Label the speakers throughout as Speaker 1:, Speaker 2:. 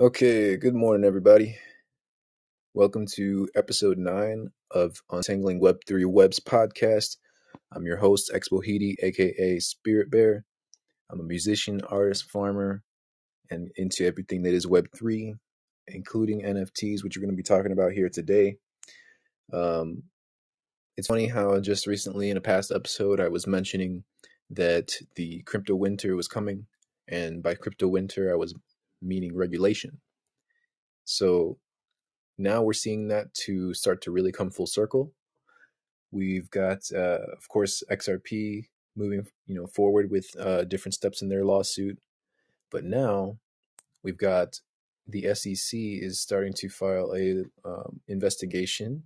Speaker 1: Okay, good morning, everybody. Welcome to episode nine of Untangling Web3 Webs podcast. I'm your host, Expo aka Spirit Bear. I'm a musician, artist, farmer, and into everything that is Web3, including NFTs, which we're going to be talking about here today. Um, it's funny how just recently in a past episode, I was mentioning that the crypto winter was coming, and by crypto winter, I was meaning regulation. So now we're seeing that to start to really come full circle. We've got, uh, of course, XRP moving, you know, forward with uh, different steps in their lawsuit, but now we've got the SEC is starting to file a um, investigation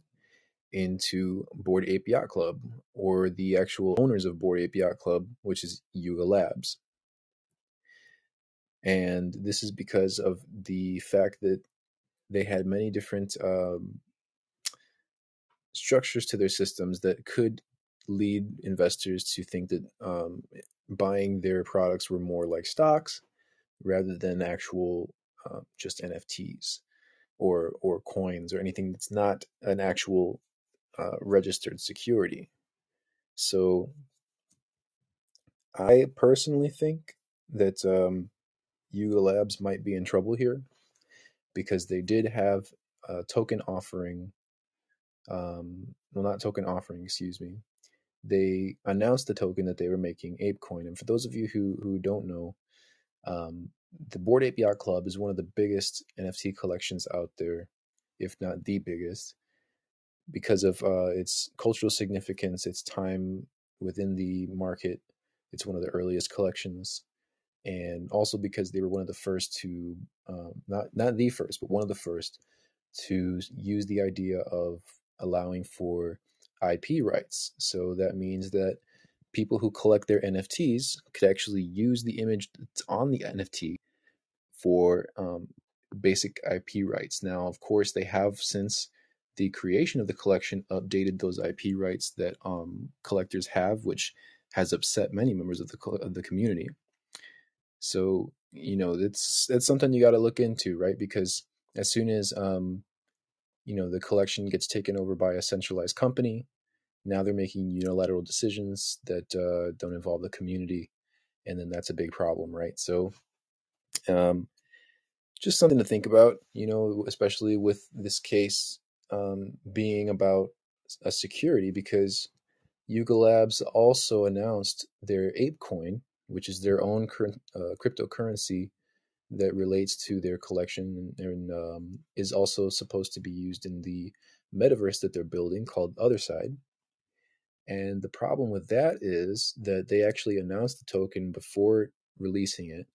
Speaker 1: into Bored Ape Yacht Club or the actual owners of Bored Ape Yacht Club, which is Yuga Labs. And this is because of the fact that they had many different um, structures to their systems that could lead investors to think that um, buying their products were more like stocks rather than actual uh, just NFTs or or coins or anything that's not an actual uh, registered security. So I personally think that um, Yuga Labs might be in trouble here because they did have a token offering um, well, not token offering, excuse me. They announced the token that they were making, ApeCoin. And for those of you who who don't know, um, the Bored Ape Yacht Club is one of the biggest NFT collections out there, if not the biggest, because of uh, its cultural significance, its time within the market. It's one of the earliest collections, and also because they were one of the first to, um, not not the first, but one of the first to use the idea of allowing for IP rights. So that means that people who collect their NFTs could actually use the image that's on the NFT for um, basic IP rights. Now, of course, they have since the creation of the collection updated those IP rights that um, collectors have, which has upset many members of the of the community. So you know that's that's something you got to look into, right? Because as soon as um, you know the collection gets taken over by a centralized company now they're making unilateral decisions that uh, don't involve the community and then that's a big problem right so um, just something to think about you know especially with this case um, being about a security because yuga labs also announced their apecoin which is their own cur- uh, cryptocurrency that relates to their collection and um, is also supposed to be used in the metaverse that they're building called Otherside. And the problem with that is that they actually announced the token before releasing it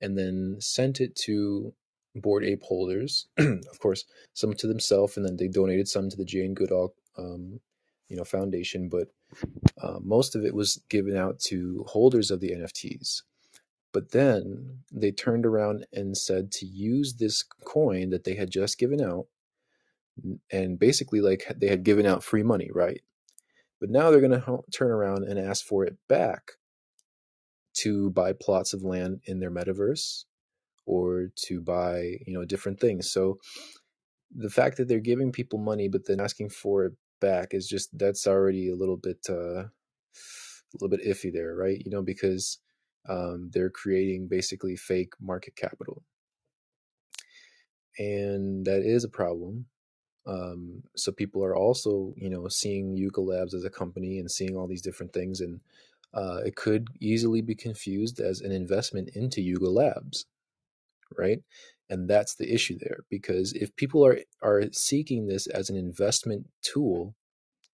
Speaker 1: and then sent it to Bored Ape holders, of course, some to themselves, and then they donated some to the Jane Goodall, um, you know, foundation. But uh, most of it was given out to holders of the NFTs. But then they turned around and said to use this coin that they had just given out, and basically, like they had given out free money, right? But now they're going to turn around and ask for it back to buy plots of land in their metaverse or to buy, you know, different things. So the fact that they're giving people money but then asking for it back is just that's already a little bit uh a little bit iffy there, right? You know, because um, they're creating basically fake market capital, and that is a problem. Um, so people are also, you know, seeing Yuga Labs as a company and seeing all these different things, and uh, it could easily be confused as an investment into Yuga Labs, right? And that's the issue there, because if people are are seeking this as an investment tool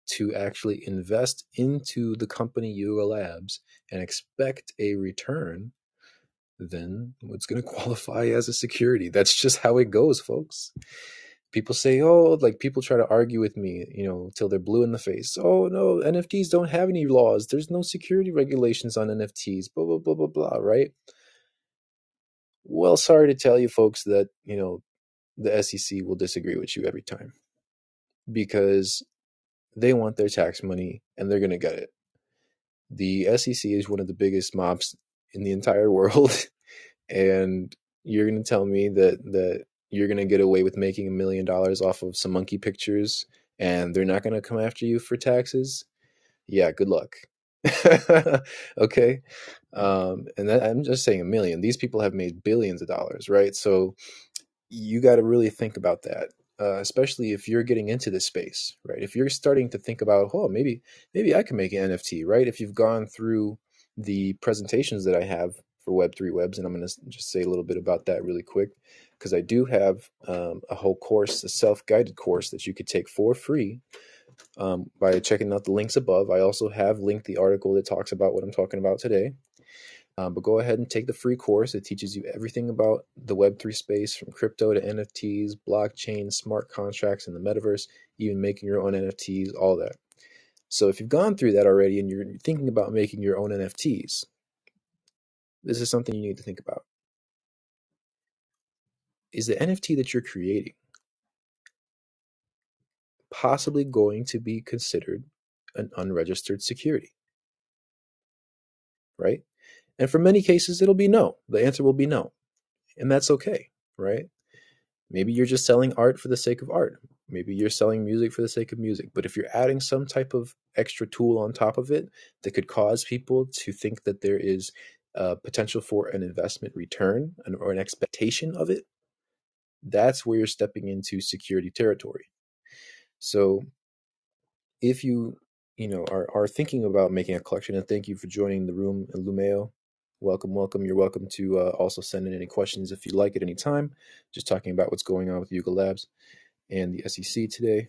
Speaker 1: to actually invest into the company Yuga Labs and expect a return, then it's going to qualify as a security. That's just how it goes, folks. People say, oh, like people try to argue with me, you know, till they're blue in the face. Oh, no, NFTs don't have any laws. There's no security regulations on NFTs, blah, blah, blah, blah, blah, right? Well, sorry to tell you folks that, you know, the SEC will disagree with you every time because they want their tax money and they're going to get it. The SEC is one of the biggest mobs in the entire world. and You're gonna tell me that that you're gonna get away with making a million dollars off of some monkey pictures, and they're not gonna come after you for taxes? Yeah, good luck. okay, um, and that, I'm just saying a million. These people have made billions of dollars, right? So you got to really think about that uh, especially if you're getting into this space, right? If you're starting to think about, oh, maybe maybe I can make an NFT, right? If you've gone through the presentations that I have for Web3 Webs, and I'm going to just say a little bit about that really quick, because I do have um, a whole course, a self-guided course that you could take for free um, by checking out the links above. I also have linked the article that talks about what I'm talking about today. Um, but go ahead and take the free course. It teaches you everything about the Web3 space from crypto to NFTs, blockchain, smart contracts, and the metaverse, even making your own NFTs, all that. So if you've gone through that already and you're thinking about making your own NFTs, this is something you need to think about. Is the NFT that you're creating possibly going to be considered an unregistered security? Right? And for many cases, it'll be no. The answer will be no. And that's okay, right? Maybe you're just selling art for the sake of art. Maybe you're selling music for the sake of music. But if you're adding some type of extra tool on top of it that could cause people to think that there is a potential for an investment return or an expectation of it, that's where you're stepping into security territory. So if you you know are, are thinking about making a collection and thank you for joining the room lumeo welcome, welcome. You're welcome to uh, also send in any questions if you like at any time. Just talking about what's going on with Yuga Labs and the SEC today.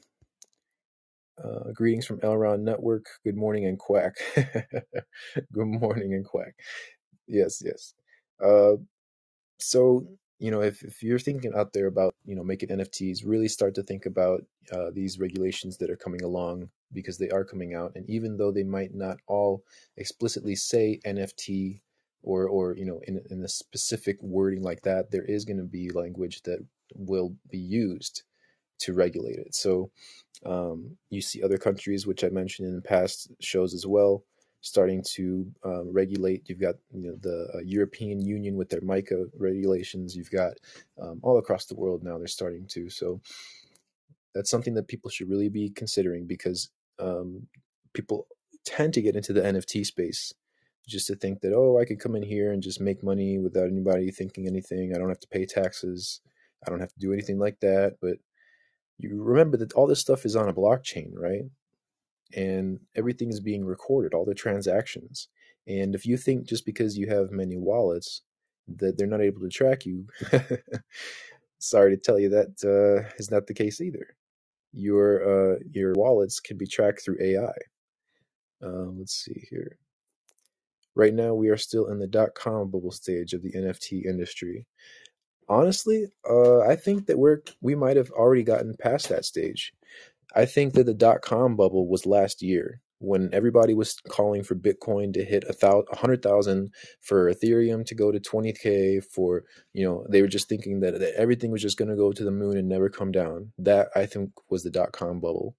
Speaker 1: Uh, greetings from Elrond Network. Good morning and quack. Good morning and quack. Yes, yes. Uh, so you know, if, if you're thinking out there about you know making NFTs, really start to think about uh, these regulations that are coming along because they are coming out, and even though they might not all explicitly say NFT or or you know in in a specific wording like that, there is going to be language that will be used to regulate it. So um, you see other countries, which I mentioned in past shows as well, starting to um, regulate. You've got you know the uh, European Union with their MiCA regulations. You've got um, all across the world now they're starting to. So that's something that people should really be considering because um, people tend to get into the NFT space just to think that oh i could come in here and just make money without anybody thinking anything. I don't have to pay taxes. I don't have to do anything like that. But you remember that all this stuff is on a blockchain right? And everything is being recorded all the transactions. And if you think just because you have many wallets that they're not able to track you sorry to tell you that uh, is not the case either. Your uh, your wallets can be tracked through ai uh, let's see here Right now, we are still in the dot com bubble stage of the NFT industry. Honestly, uh, I think that we're we might have already gotten past that stage. I think that the dot com bubble was last year when everybody was calling for Bitcoin to hit a thousand, a hundred thousand, for Ethereum to go to twenty k. For you know, they were just thinking that, that everything was just going to go to the moon and never come down. That I think was the dot com bubble.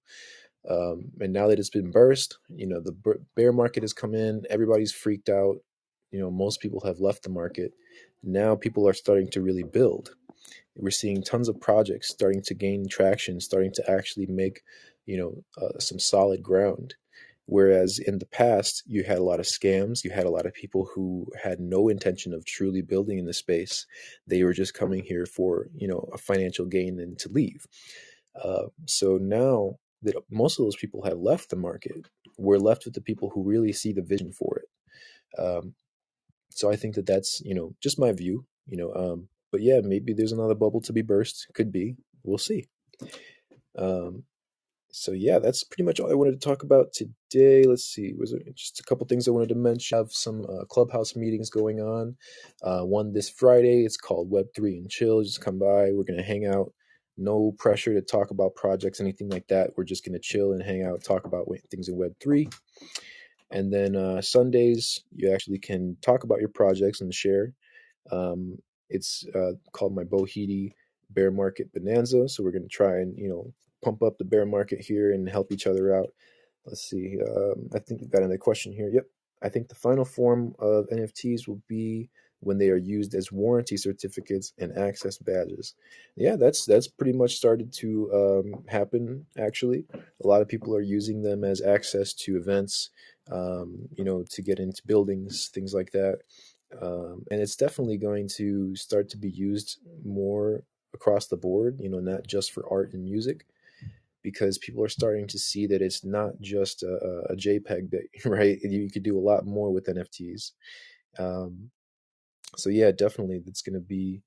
Speaker 1: Um, and now that it's been burst, you know, the bear market has come in, everybody's freaked out. You know, most people have left the market. Now people are starting to really build. We're seeing tons of projects starting to gain traction, starting to actually make, you know, uh, some solid ground. Whereas in the past, you had a lot of scams, you had a lot of people who had no intention of truly building in the space. They were just coming here for, you know, a financial gain and to leave. Uh, so now that most of those people have left the market. We're left with the people who really see the vision for it. Um, so I think that that's you know just my view. You know, um, but yeah, maybe there's another bubble to be burst. Could be. We'll see. Um, so yeah, that's pretty much all I wanted to talk about today. Let's see, was there just a couple things I wanted to mention? I have some uh, clubhouse meetings going on. Uh, one this Friday. It's called Web Three and Chill. Just come by. We're gonna hang out no pressure to talk about projects, anything like that. We're just going to chill and hang out, talk about things in Web3. And then uh, Sundays, you actually can talk about your projects and share. Um, it's uh, called my Bohidi Bear Market Bonanza. So we're going to try and, you know, pump up the bear market here and help each other out. Let's see. Um, I think we've got another question here. Yep. I think the final form of NFTs will be when they are used as warranty certificates and access badges. Yeah, that's that's pretty much started to um, happen. Actually, a lot of people are using them as access to events, um, you know, to get into buildings, things like that. Um, and it's definitely going to start to be used more across the board. You know, not just for art and music because people are starting to see that it's not just a, a JPEG, right? You could do a lot more with NFTs. Um, so yeah, definitely, it's going to be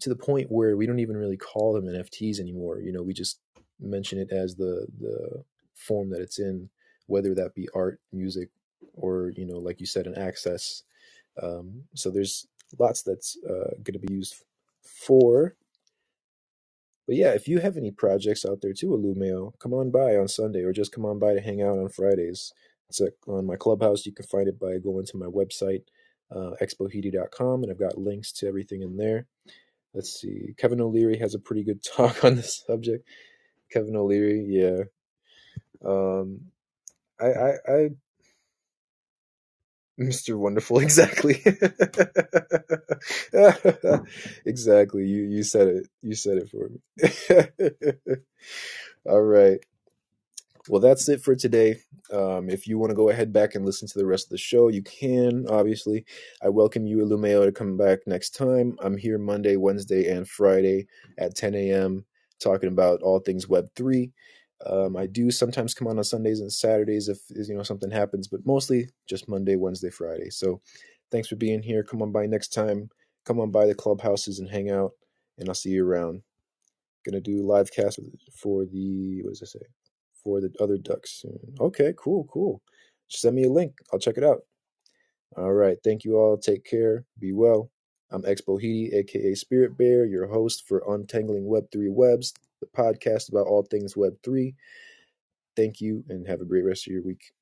Speaker 1: to the point where we don't even really call them NFTs anymore. You know, we just mention it as the the form that it's in, whether that be art, music, or you know, like you said, an access. Um, so there's lots that's uh, going to be used for. But yeah, if you have any projects out there too, Illumeo, come on by on Sunday or just come on by to hang out on Fridays. It's like on my clubhouse. You can find it by going to my website, uh, expohidi.com, and I've got links to everything in there. Let's see. Kevin O'Leary has a pretty good talk on this subject. Kevin O'Leary, yeah. Um, I, I, I Mr. Wonderful, exactly. exactly. You you said it. You said it for me. All right. Well, that's it for today. Um, if you want to go ahead back and listen to the rest of the show, you can, obviously. I welcome you, Illumeo, to come back next time. I'm here Monday, Wednesday, and Friday at 10 a.m. talking about all things Web3. Um, I do sometimes come on on Sundays and Saturdays if you know something happens, but mostly just Monday, Wednesday, Friday. So thanks for being here. Come on by next time. Come on by the clubhouses and hang out, and I'll see you around. Gonna do live cast for the what does it say? For the other ducks. Okay, cool, cool. Just send me a link. I'll check it out. All right. Thank you all. Take care. Be well. I'm Expo Hidi, aka Spirit Bear, your host for Untangling Web3 Webs, the podcast about all things Web3. Thank you and have a great rest of your week.